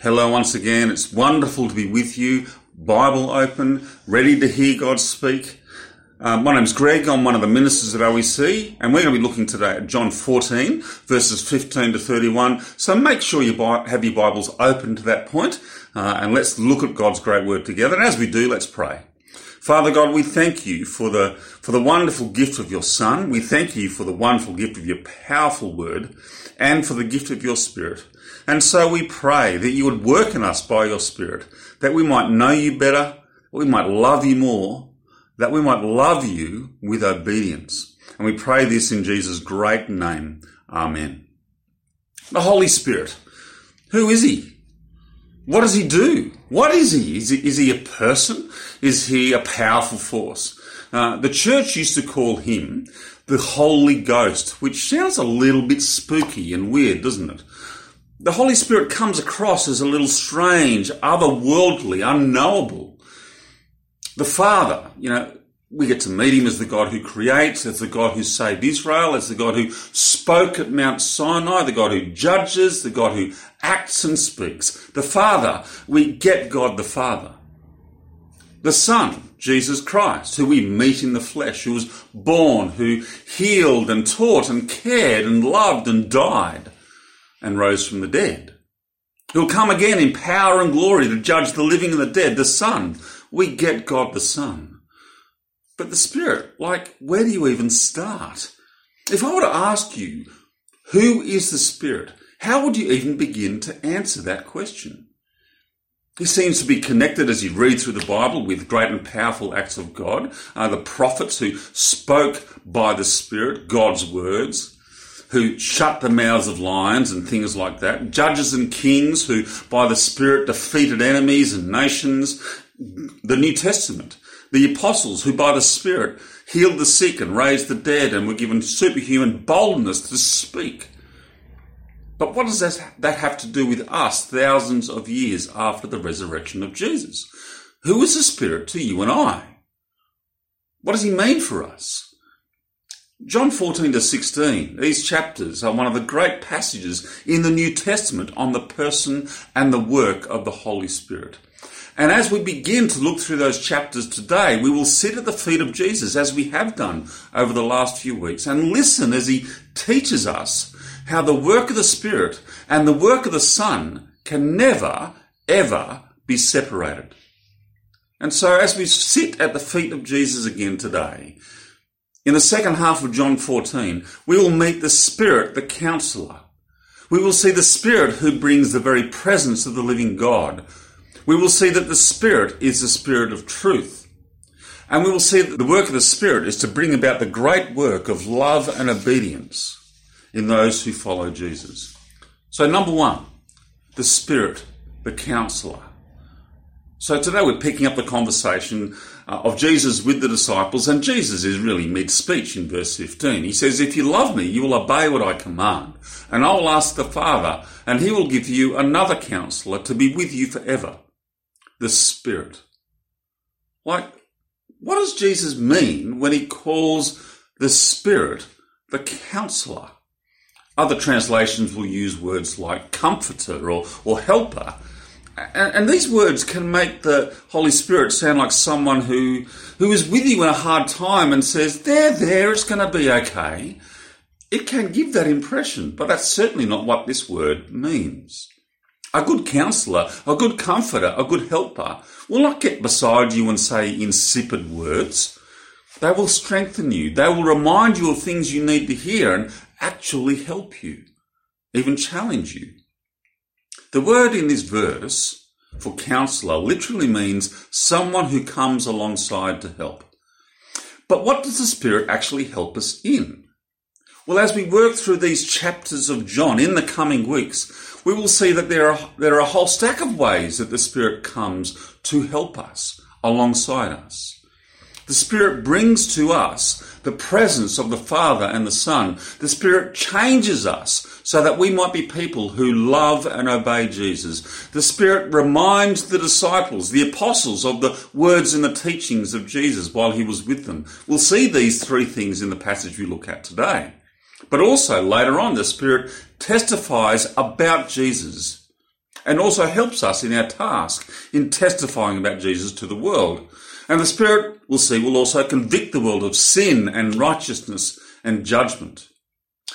Hello once again. It's wonderful to be with you. Bible open, ready to hear God speak. Uh, my name's Greg. I'm one of the ministers at OEC, and we're going to be looking today at John 14, verses 15 to 31. So make sure you have your Bibles open to that point, uh, and let's look at God's great word together. And as we do, let's pray. Father God, we thank you for the, for the wonderful gift of your Son. We thank you for the wonderful gift of your powerful word and for the gift of your Spirit. And so we pray that you would work in us by your Spirit, that we might know you better, that we might love you more, that we might love you with obedience. And we pray this in Jesus' great name. Amen. The Holy Spirit. Who is he? What does he do? What is he? Is he, is he a person? Is he a powerful force? Uh, the church used to call him the Holy Ghost, which sounds a little bit spooky and weird, doesn't it? The Holy Spirit comes across as a little strange, otherworldly, unknowable. The Father, you know, we get to meet him as the God who creates, as the God who saved Israel, as the God who spoke at Mount Sinai, the God who judges, the God who acts and speaks. The Father, we get God the Father. The Son, Jesus Christ, who we meet in the flesh, who was born, who healed and taught and cared and loved and died and rose from the dead. Who'll come again in power and glory to judge the living and the dead. The Son, we get God the Son. But the Spirit, like, where do you even start? If I were to ask you, who is the Spirit? How would you even begin to answer that question? He seems to be connected as you read through the Bible with great and powerful acts of God. Uh, the prophets who spoke by the Spirit, God's words, who shut the mouths of lions and things like that. Judges and kings who by the Spirit defeated enemies and nations. The New Testament the apostles who by the Spirit healed the sick and raised the dead and were given superhuman boldness to speak. But what does that have to do with us thousands of years after the resurrection of Jesus? Who is the Spirit to you and I? What does he mean for us? John 14 to 16, these chapters are one of the great passages in the New Testament on the person and the work of the Holy Spirit. And as we begin to look through those chapters today, we will sit at the feet of Jesus as we have done over the last few weeks and listen as he teaches us how the work of the Spirit and the work of the Son can never, ever be separated. And so as we sit at the feet of Jesus again today, in the second half of John 14, we will meet the Spirit, the counselor. We will see the Spirit who brings the very presence of the living God we will see that the Spirit is the Spirit of truth. And we will see that the work of the Spirit is to bring about the great work of love and obedience in those who follow Jesus. So, number one, the Spirit, the counselor. So, today we're picking up the conversation uh, of Jesus with the disciples, and Jesus is really mid speech in verse 15. He says, If you love me, you will obey what I command, and I will ask the Father, and he will give you another counselor to be with you forever the Spirit. Like, what does Jesus mean when he calls the Spirit the counselor? Other translations will use words like comforter or, or helper. And, these words can make the Holy Spirit sound like someone who, who is with you in a hard time and says, there, there, it's going to be okay. It can give that impression, but that's certainly not what this word means. A good counselor, a good comforter, a good helper will not get beside you and say insipid words. They will strengthen you. They will remind you of things you need to hear and actually help you, even challenge you. The word in this verse for counselor literally means someone who comes alongside to help. But what does the Spirit actually help us in? Well, as we work through these chapters of John in the coming weeks, we will see that there are, there are a whole stack of ways that the Spirit comes to help us, alongside us. The Spirit brings to us the presence of the Father and the Son. The Spirit changes us so that we might be people who love and obey Jesus. The Spirit reminds the disciples, the apostles, of the words and the teachings of Jesus while he was with them. We'll see these three things in the passage we look at today. But also later on, the Spirit testifies about Jesus and also helps us in our task in testifying about Jesus to the world. And the Spirit, we'll see, will also convict the world of sin and righteousness and judgment.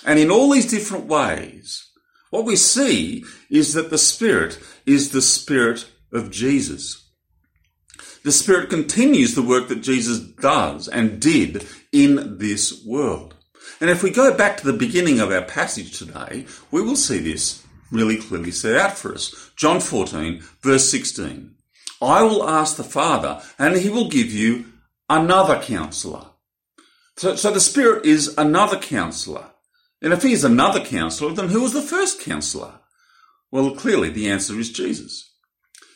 And in all these different ways, what we see is that the Spirit is the Spirit of Jesus. The Spirit continues the work that Jesus does and did in this world. And if we go back to the beginning of our passage today, we will see this really clearly set out for us. John 14, verse 16. I will ask the Father, and he will give you another counselor. So, so the Spirit is another counselor. And if he is another counselor, then who was the first counselor? Well, clearly the answer is Jesus.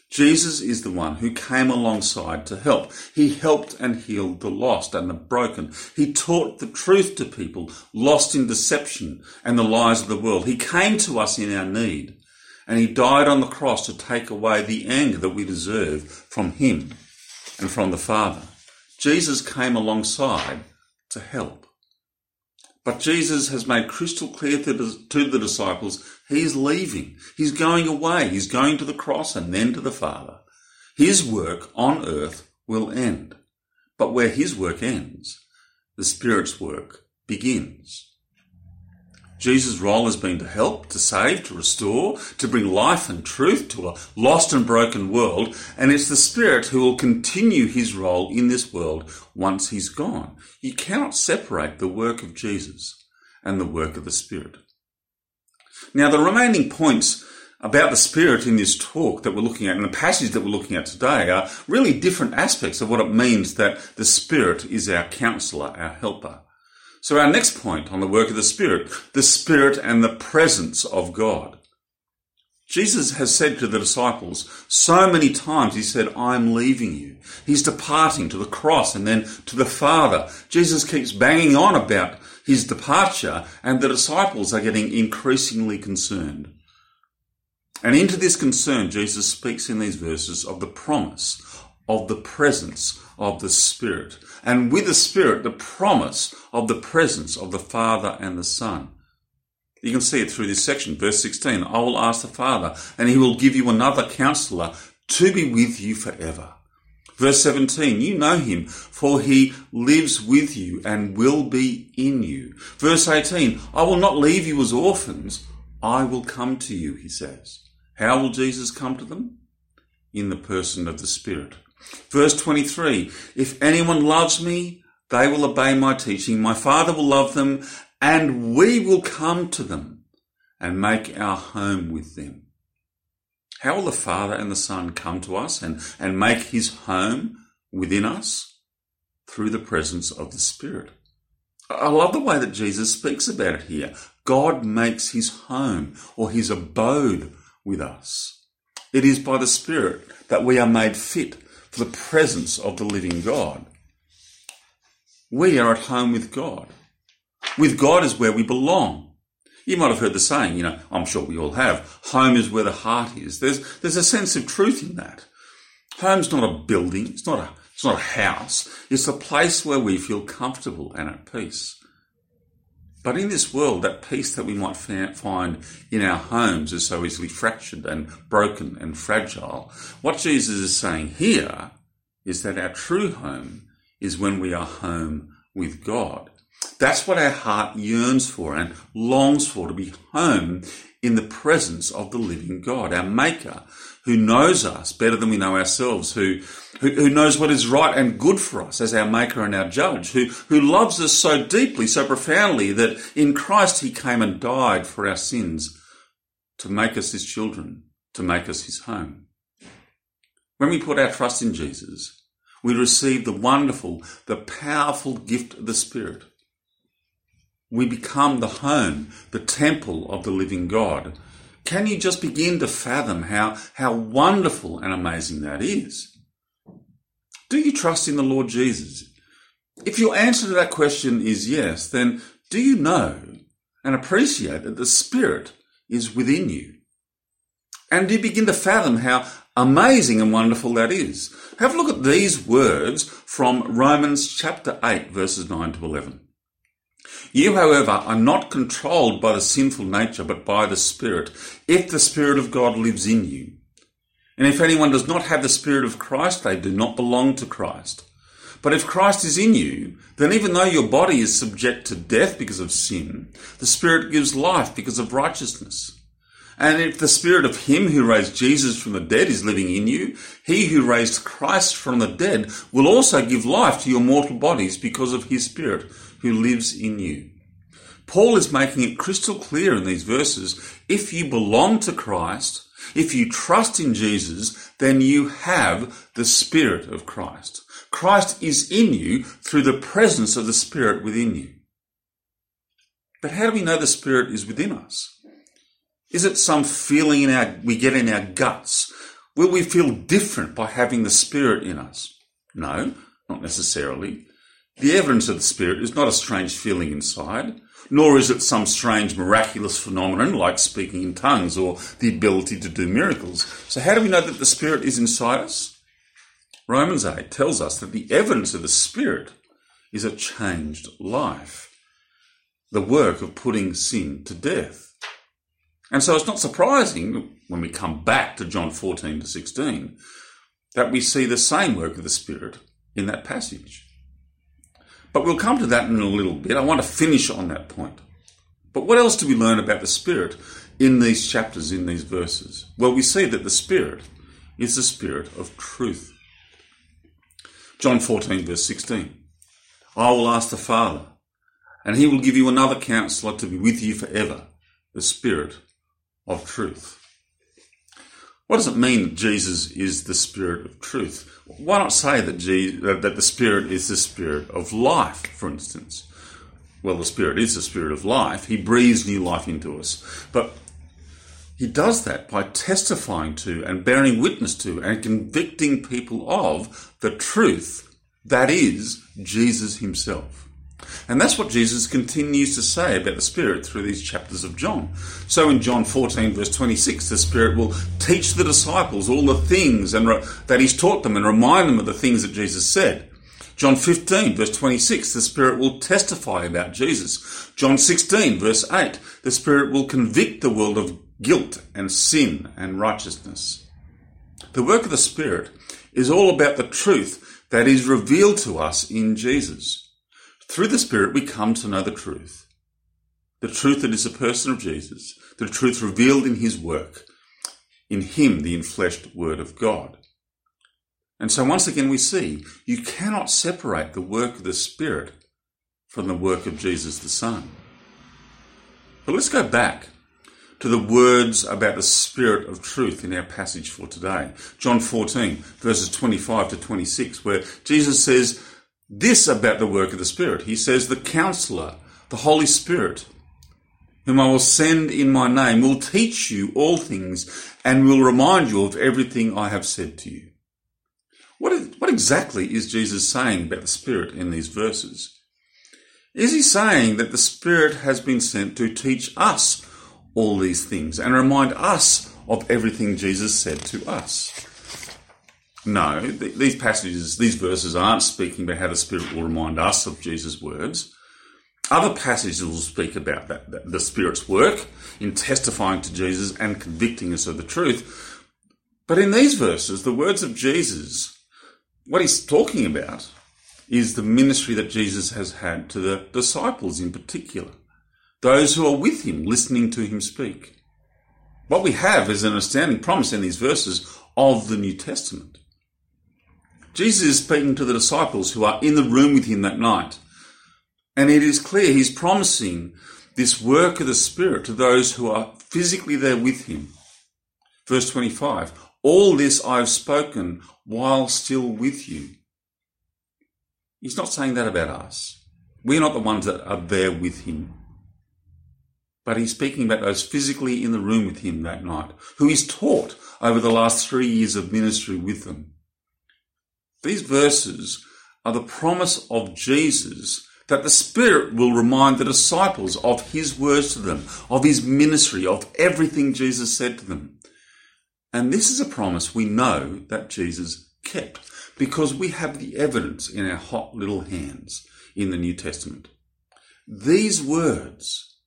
Jesus is the one who came alongside to help. He helped and healed the lost and the broken. He taught the truth to people lost in deception and the lies of the world. He came to us in our need and he died on the cross to take away the anger that we deserve from him and from the Father. Jesus came alongside to help. But Jesus has made crystal clear to the, disciples he's leaving. He's going away. He's going to the cross and then to the Father. His work on earth will end. But where his work ends, the Spirit's work begins. Jesus' role has been to help, to save, to restore, to bring life and truth to a lost and broken world, and it's the Spirit who will continue his role in this world once he's gone. You cannot separate the work of Jesus and the work of the Spirit. Now, the remaining points about the Spirit in this talk that we're looking at and the passage that we're looking at today are really different aspects of what it means that the Spirit is our counselor, our helper. So our next point on the work of the Spirit, the Spirit and the presence of God. Jesus has said to the disciples so many times, he said, I'm leaving you. He's departing to the cross and then to the Father. Jesus keeps banging on about his departure and the disciples are getting increasingly concerned. And into this concern, Jesus speaks in these verses of the promise of the presence of the Spirit. And with the Spirit, the promise of the presence of the Father and the Son. You can see it through this section. Verse 16, I will ask the Father, and he will give you another counselor to be with you forever. Verse 17, you know him, for he lives with you and will be in you. Verse 18, I will not leave you as orphans. I will come to you, he says. How will Jesus come to them? In the person of the Spirit. Verse 23 If anyone loves me, they will obey my teaching. My Father will love them, and we will come to them and make our home with them. How will the Father and the Son come to us and, and make his home within us? Through the presence of the Spirit. I love the way that Jesus speaks about it here. God makes his home or his abode with us. It is by the Spirit that we are made fit for the presence of the living God. We are at home with God. With God is where we belong. You might have heard the saying, you know, I'm sure we all have, home is where the heart is. There's, there's a sense of truth in that. Home's not a building, it's not a, it's not a house. It's a place where we feel comfortable and at peace. But in this world, that peace that we might find in our homes is so easily fractured and broken and fragile. What Jesus is saying here is that our true home is when we are home with God. That's what our heart yearns for and longs for to be home in the presence of the living God, our Maker, who knows us better than we know ourselves, who, who, who, knows what is right and good for us as our Maker and our Judge, who, who loves us so deeply, so profoundly that in Christ He came and died for our sins to make us His children, to make us His home. When we put our trust in Jesus, we receive the wonderful, the powerful gift of the Spirit we become the home, the temple of the living God. Can you just begin to fathom how, how wonderful and amazing that is? Do you trust in the Lord Jesus? If your answer to that question is yes, then do you know and appreciate that the Spirit is within you? And do you begin to fathom how amazing and wonderful that is? Have a look at these words from Romans chapter 8, verses 9 to 11. You, however, are not controlled by the sinful nature, but by the Spirit, if the Spirit of God lives in you. And if anyone does not have the Spirit of Christ, they do not belong to Christ. But if Christ is in you, then even though your body is subject to death because of sin, the Spirit gives life because of righteousness. And if the Spirit of Him who raised Jesus from the dead is living in you, He who raised Christ from the dead will also give life to your mortal bodies because of His Spirit who lives in you. Paul is making it crystal clear in these verses if you belong to Christ, if you trust in Jesus, then you have the Spirit of Christ. Christ is in you through the presence of the Spirit within you. But how do we know the Spirit is within us? Is it some feeling in our, we get in our guts? Will we feel different by having the Spirit in us? No, not necessarily. The evidence of the Spirit is not a strange feeling inside, nor is it some strange miraculous phenomenon like speaking in tongues or the ability to do miracles. So, how do we know that the Spirit is inside us? Romans 8 tells us that the evidence of the Spirit is a changed life, the work of putting sin to death. And so it's not surprising when we come back to John 14 to 16 that we see the same work of the Spirit in that passage. But we'll come to that in a little bit. I want to finish on that point. But what else do we learn about the Spirit in these chapters, in these verses? Well, we see that the Spirit is the Spirit of truth. John 14, verse 16. I will ask the Father, and he will give you another counselor to be with you forever, the Spirit of truth. What does it mean that Jesus is the Spirit of truth? Why not say that, Jesus, that the Spirit is the Spirit of life, for instance? Well, the Spirit is the Spirit of life. He breathes new life into us. But he does that by testifying to and bearing witness to and convicting people of the truth that is Jesus himself. And that's what Jesus continues to say about the Spirit through these chapters of John. So in John 14, verse 26, the Spirit will teach the disciples all the things and re- that He's taught them and remind them of the things that Jesus said. John 15, verse 26, the Spirit will testify about Jesus. John 16, verse 8, the Spirit will convict the world of guilt and sin and righteousness. The work of the Spirit is all about the truth that is revealed to us in Jesus. Through the Spirit, we come to know the truth. The truth that is the person of Jesus, the truth revealed in his work, in him, the infleshed Word of God. And so once again, we see you cannot separate the work of the Spirit from the work of Jesus the Son. But let's go back to the words about the Spirit of truth in our passage for today. John 14, verses 25 to 26, where Jesus says, this about the work of the Spirit. He says, The counselor, the Holy Spirit, whom I will send in my name, will teach you all things and will remind you of everything I have said to you. What, is, what exactly is Jesus saying about the Spirit in these verses? Is he saying that the Spirit has been sent to teach us all these things and remind us of everything Jesus said to us? No, th- these passages, these verses aren't speaking about how the Spirit will remind us of Jesus' words. Other passages will speak about that, that, the Spirit's work in testifying to Jesus and convicting us of the truth. But in these verses, the words of Jesus, what he's talking about is the ministry that Jesus has had to the disciples in particular, those who are with him, listening to him speak. What we have is an astounding promise in these verses of the New Testament. Jesus is speaking to the disciples who are in the room with him that night. And it is clear he's promising this work of the Spirit to those who are physically there with him. Verse 25 All this I have spoken while still with you. He's not saying that about us. We're not the ones that are there with him. But he's speaking about those physically in the room with him that night, who he's taught over the last three years of ministry with them. These verses are the promise of Jesus that the Spirit will remind the disciples of His words to them, of His ministry, of everything Jesus said to them. And this is a promise we know that Jesus kept because we have the evidence in our hot little hands in the New Testament. These words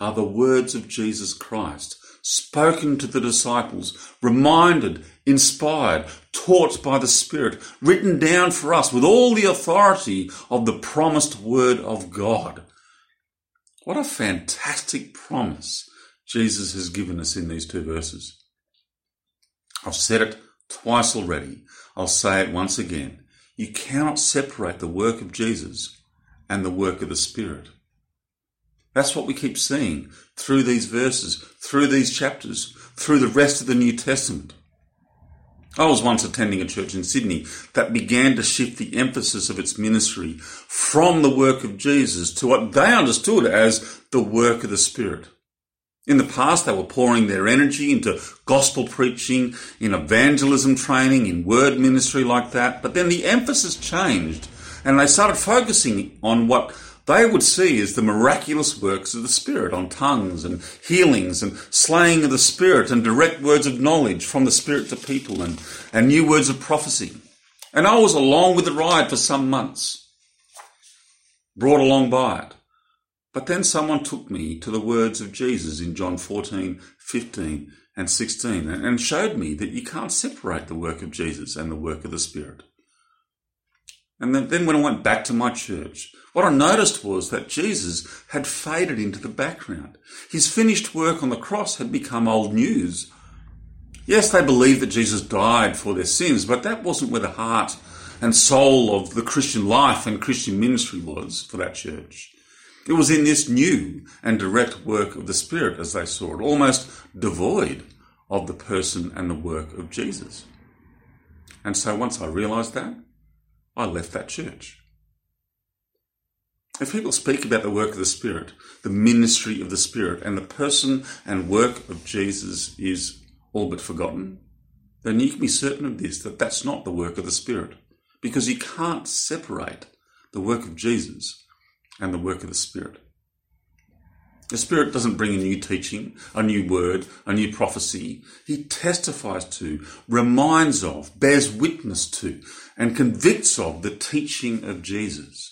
are the words of Jesus Christ, spoken to the disciples, reminded, inspired, taught by the Spirit, written down for us with all the authority of the promised Word of God. What a fantastic promise Jesus has given us in these two verses. I've said it twice already. I'll say it once again. You cannot separate the work of Jesus and the work of the Spirit. That's what we keep seeing through these verses, through these chapters, through the rest of the New Testament. I was once attending a church in Sydney that began to shift the emphasis of its ministry from the work of Jesus to what they understood as the work of the Spirit. In the past, they were pouring their energy into gospel preaching, in evangelism training, in word ministry like that. But then the emphasis changed and they started focusing on what they would see as the miraculous works of the Spirit on tongues and healings and slaying of the Spirit and direct words of knowledge from the Spirit to people and, and new words of prophecy. And I was along with the ride for some months, brought along by it. But then someone took me to the words of Jesus in John 14, 15 and 16 and showed me that you can't separate the work of Jesus and the work of the Spirit. And then, when I went back to my church, what I noticed was that Jesus had faded into the background. His finished work on the cross had become old news. Yes, they believed that Jesus died for their sins, but that wasn't where the heart and soul of the Christian life and Christian ministry was for that church. It was in this new and direct work of the Spirit, as they saw it, almost devoid of the person and the work of Jesus. And so once I realized that, I left that church. If people speak about the work of the Spirit, the ministry of the Spirit, and the person and work of Jesus is all but forgotten, then you can be certain of this that that's not the work of the Spirit, because you can't separate the work of Jesus and the work of the Spirit. The Spirit doesn't bring a new teaching, a new word, a new prophecy. He testifies to, reminds of, bears witness to, and convicts of the teaching of Jesus.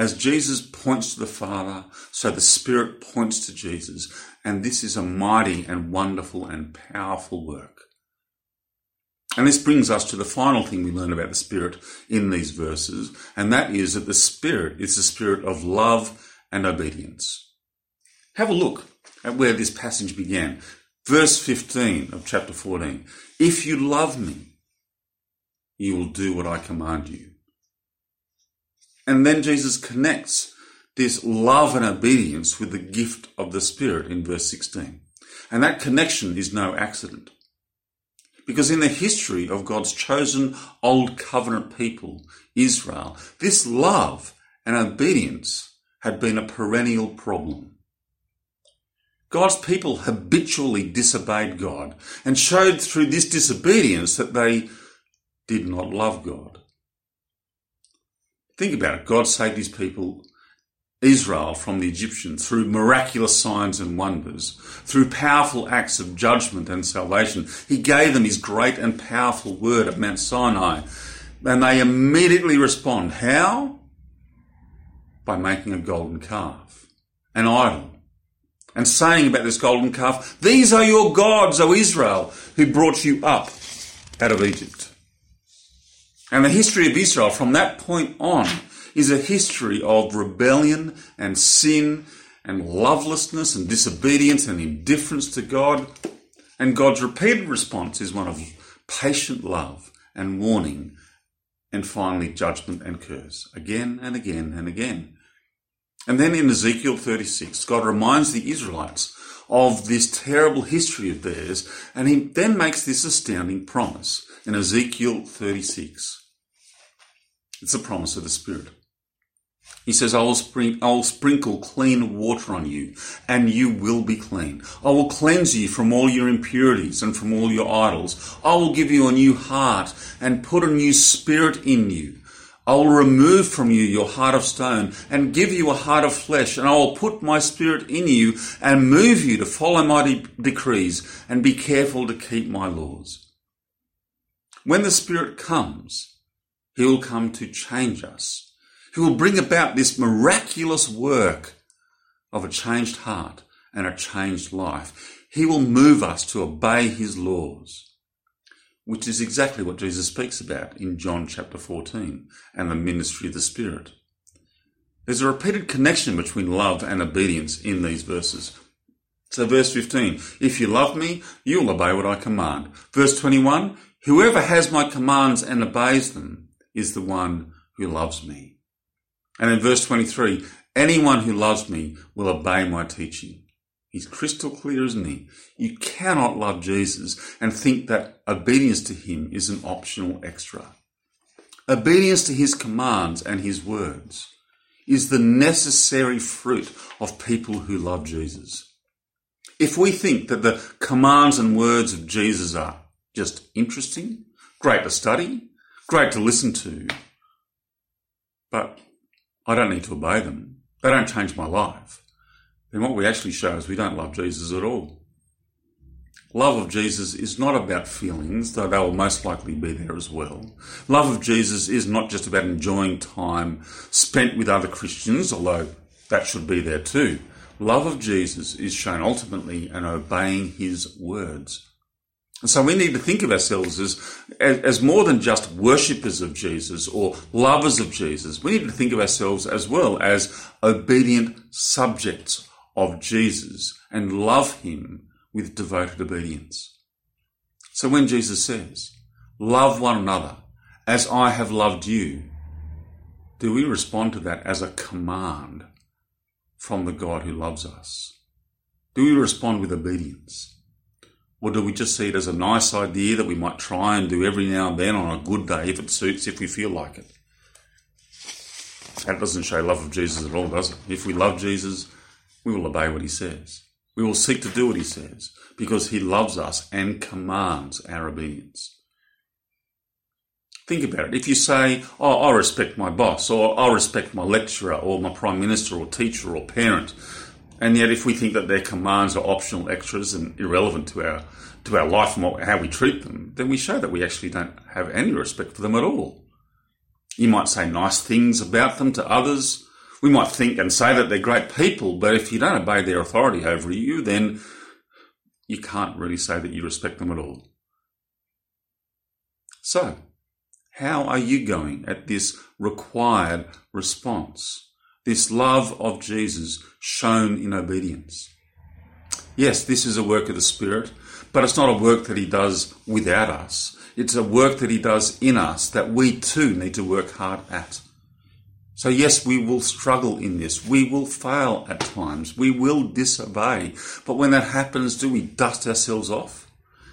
As Jesus points to the Father, so the Spirit points to Jesus. And this is a mighty and wonderful and powerful work. And this brings us to the final thing we learn about the Spirit in these verses, and that is that the Spirit is the Spirit of love and obedience. Have a look at where this passage began. Verse 15 of chapter 14. If you love me, you will do what I command you. And then Jesus connects this love and obedience with the gift of the Spirit in verse 16. And that connection is no accident. Because in the history of God's chosen old covenant people, Israel, this love and obedience had been a perennial problem. God's people habitually disobeyed God and showed through this disobedience that they did not love God. Think about it. God saved his people, Israel, from the Egyptians through miraculous signs and wonders, through powerful acts of judgment and salvation. He gave them his great and powerful word at Mount Sinai, and they immediately respond. How? By making a golden calf, an idol and saying about this golden calf, These are your gods, O Israel, who brought you up out of Egypt. And the history of Israel from that point on is a history of rebellion and sin and lovelessness and disobedience and indifference to God. And God's repeated response is one of patient love and warning and finally judgment and curse again and again and again. And then in Ezekiel 36, God reminds the Israelites of this terrible history of theirs, and he then makes this astounding promise in Ezekiel 36. It's a promise of the Spirit. He says, I will, spring, I will sprinkle clean water on you, and you will be clean. I will cleanse you from all your impurities and from all your idols. I will give you a new heart and put a new spirit in you. I will remove from you your heart of stone and give you a heart of flesh, and I will put my spirit in you and move you to follow my de- decrees and be careful to keep my laws. When the Spirit comes, He will come to change us. He will bring about this miraculous work of a changed heart and a changed life. He will move us to obey his laws, which is exactly what Jesus speaks about in John chapter 14 and the ministry of the Spirit. There's a repeated connection between love and obedience in these verses. So verse 15, if you love me, you'll obey what I command. Verse 21, whoever has my commands and obeys them is the one who loves me. And in verse 23, anyone who loves me will obey my teaching. He's crystal clear, isn't he? You cannot love Jesus and think that obedience to him is an optional extra. Obedience to his commands and his words is the necessary fruit of people who love Jesus. If we think that the commands and words of Jesus are just interesting, great to study, great to listen to, but I don't need to obey them, they don't change my life, then what we actually show is we don't love Jesus at all. Love of Jesus is not about feelings, though they will most likely be there as well. Love of Jesus is not just about enjoying time spent with other Christians, although that should be there too. Love of Jesus is shown ultimately in obeying his words. So we need to think of ourselves as, as, more than just worshippers of Jesus or lovers of Jesus. We need to think of ourselves as well as obedient subjects of Jesus and love him with devoted obedience. So when Jesus says, love one another as I have loved you, do we respond to that as a command from the God who loves us? Do we respond with obedience? Or do we just see it as a nice idea that we might try and do every now and then on a good day if it suits, if we feel like it? That doesn't show love of Jesus at all, does it? If we love Jesus, we will obey what he says. We will seek to do what he says because he loves us and commands our obedience. Think about it. If you say, Oh, I respect my boss, or I respect my lecturer, or my prime minister, or teacher, or parent, and yet if we think that their commands are optional extras and irrelevant to our to our life and what, how we treat them, then we show that we actually don't have any respect for them at all. You might say nice things about them to others. We might think and say that they're great people, but if you don't obey their authority over you, then you can't really say that you respect them at all. So, how are you going at this required response? This love of Jesus shown in obedience. Yes, this is a work of the Spirit, but it's not a work that He does without us. It's a work that He does in us that we too need to work hard at. So, yes, we will struggle in this. We will fail at times. We will disobey. But when that happens, do we dust ourselves off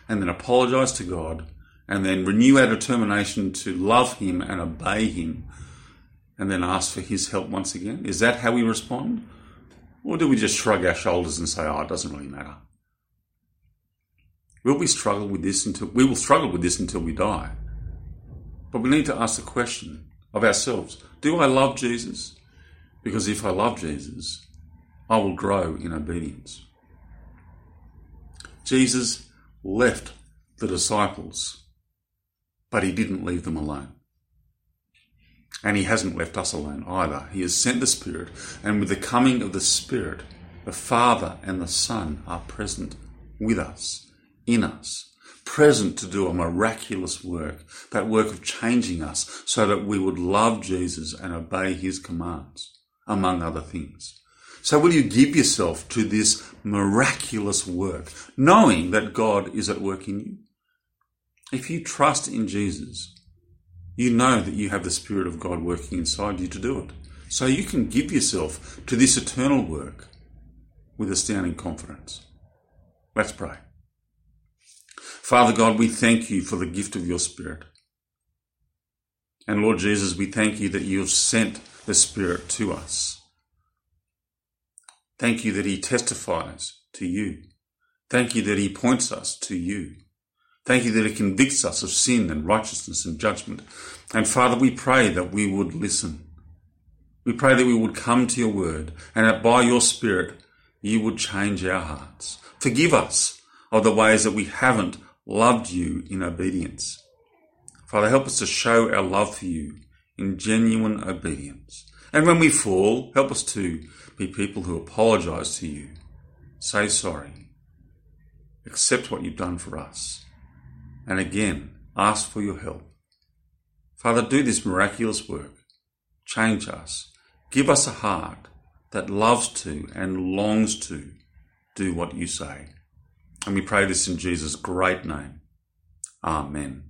and then apologize to God and then renew our determination to love Him and obey Him, and then ask for His help once again? Is that how we respond? Or do we just shrug our shoulders and say, oh, it doesn't really matter? Will we struggle with this until we will struggle with this until we die? But we need to ask the question of ourselves Do I love Jesus? Because if I love Jesus, I will grow in obedience. Jesus left the disciples but he didn't leave them alone. And he hasn't left us alone either. He has sent the Spirit, and with the coming of the Spirit, the Father and the Son are present with us, in us, present to do a miraculous work, that work of changing us so that we would love Jesus and obey his commands, among other things. So will you give yourself to this miraculous work, knowing that God is at work in you? If you trust in Jesus, you know that you have the Spirit of God working inside you to do it. So you can give yourself to this eternal work with astounding confidence. Let's pray. Father God, we thank you for the gift of your Spirit. And Lord Jesus, we thank you that you have sent the Spirit to us. Thank you that he testifies to you. Thank you that he points us to you. Thank you that it convicts us of sin and righteousness and judgment. And Father, we pray that we would listen. We pray that we would come to your word and that by your spirit you would change our hearts. Forgive us of the ways that we haven't loved you in obedience. Father, help us to show our love for you in genuine obedience. And when we fall, help us to be people who apologize to you, say sorry, accept what you've done for us, and again, ask for your help. Father, do this miraculous work. Change us. Give us a heart that loves to and longs to do what you say. And we pray this in Jesus' great name. Amen.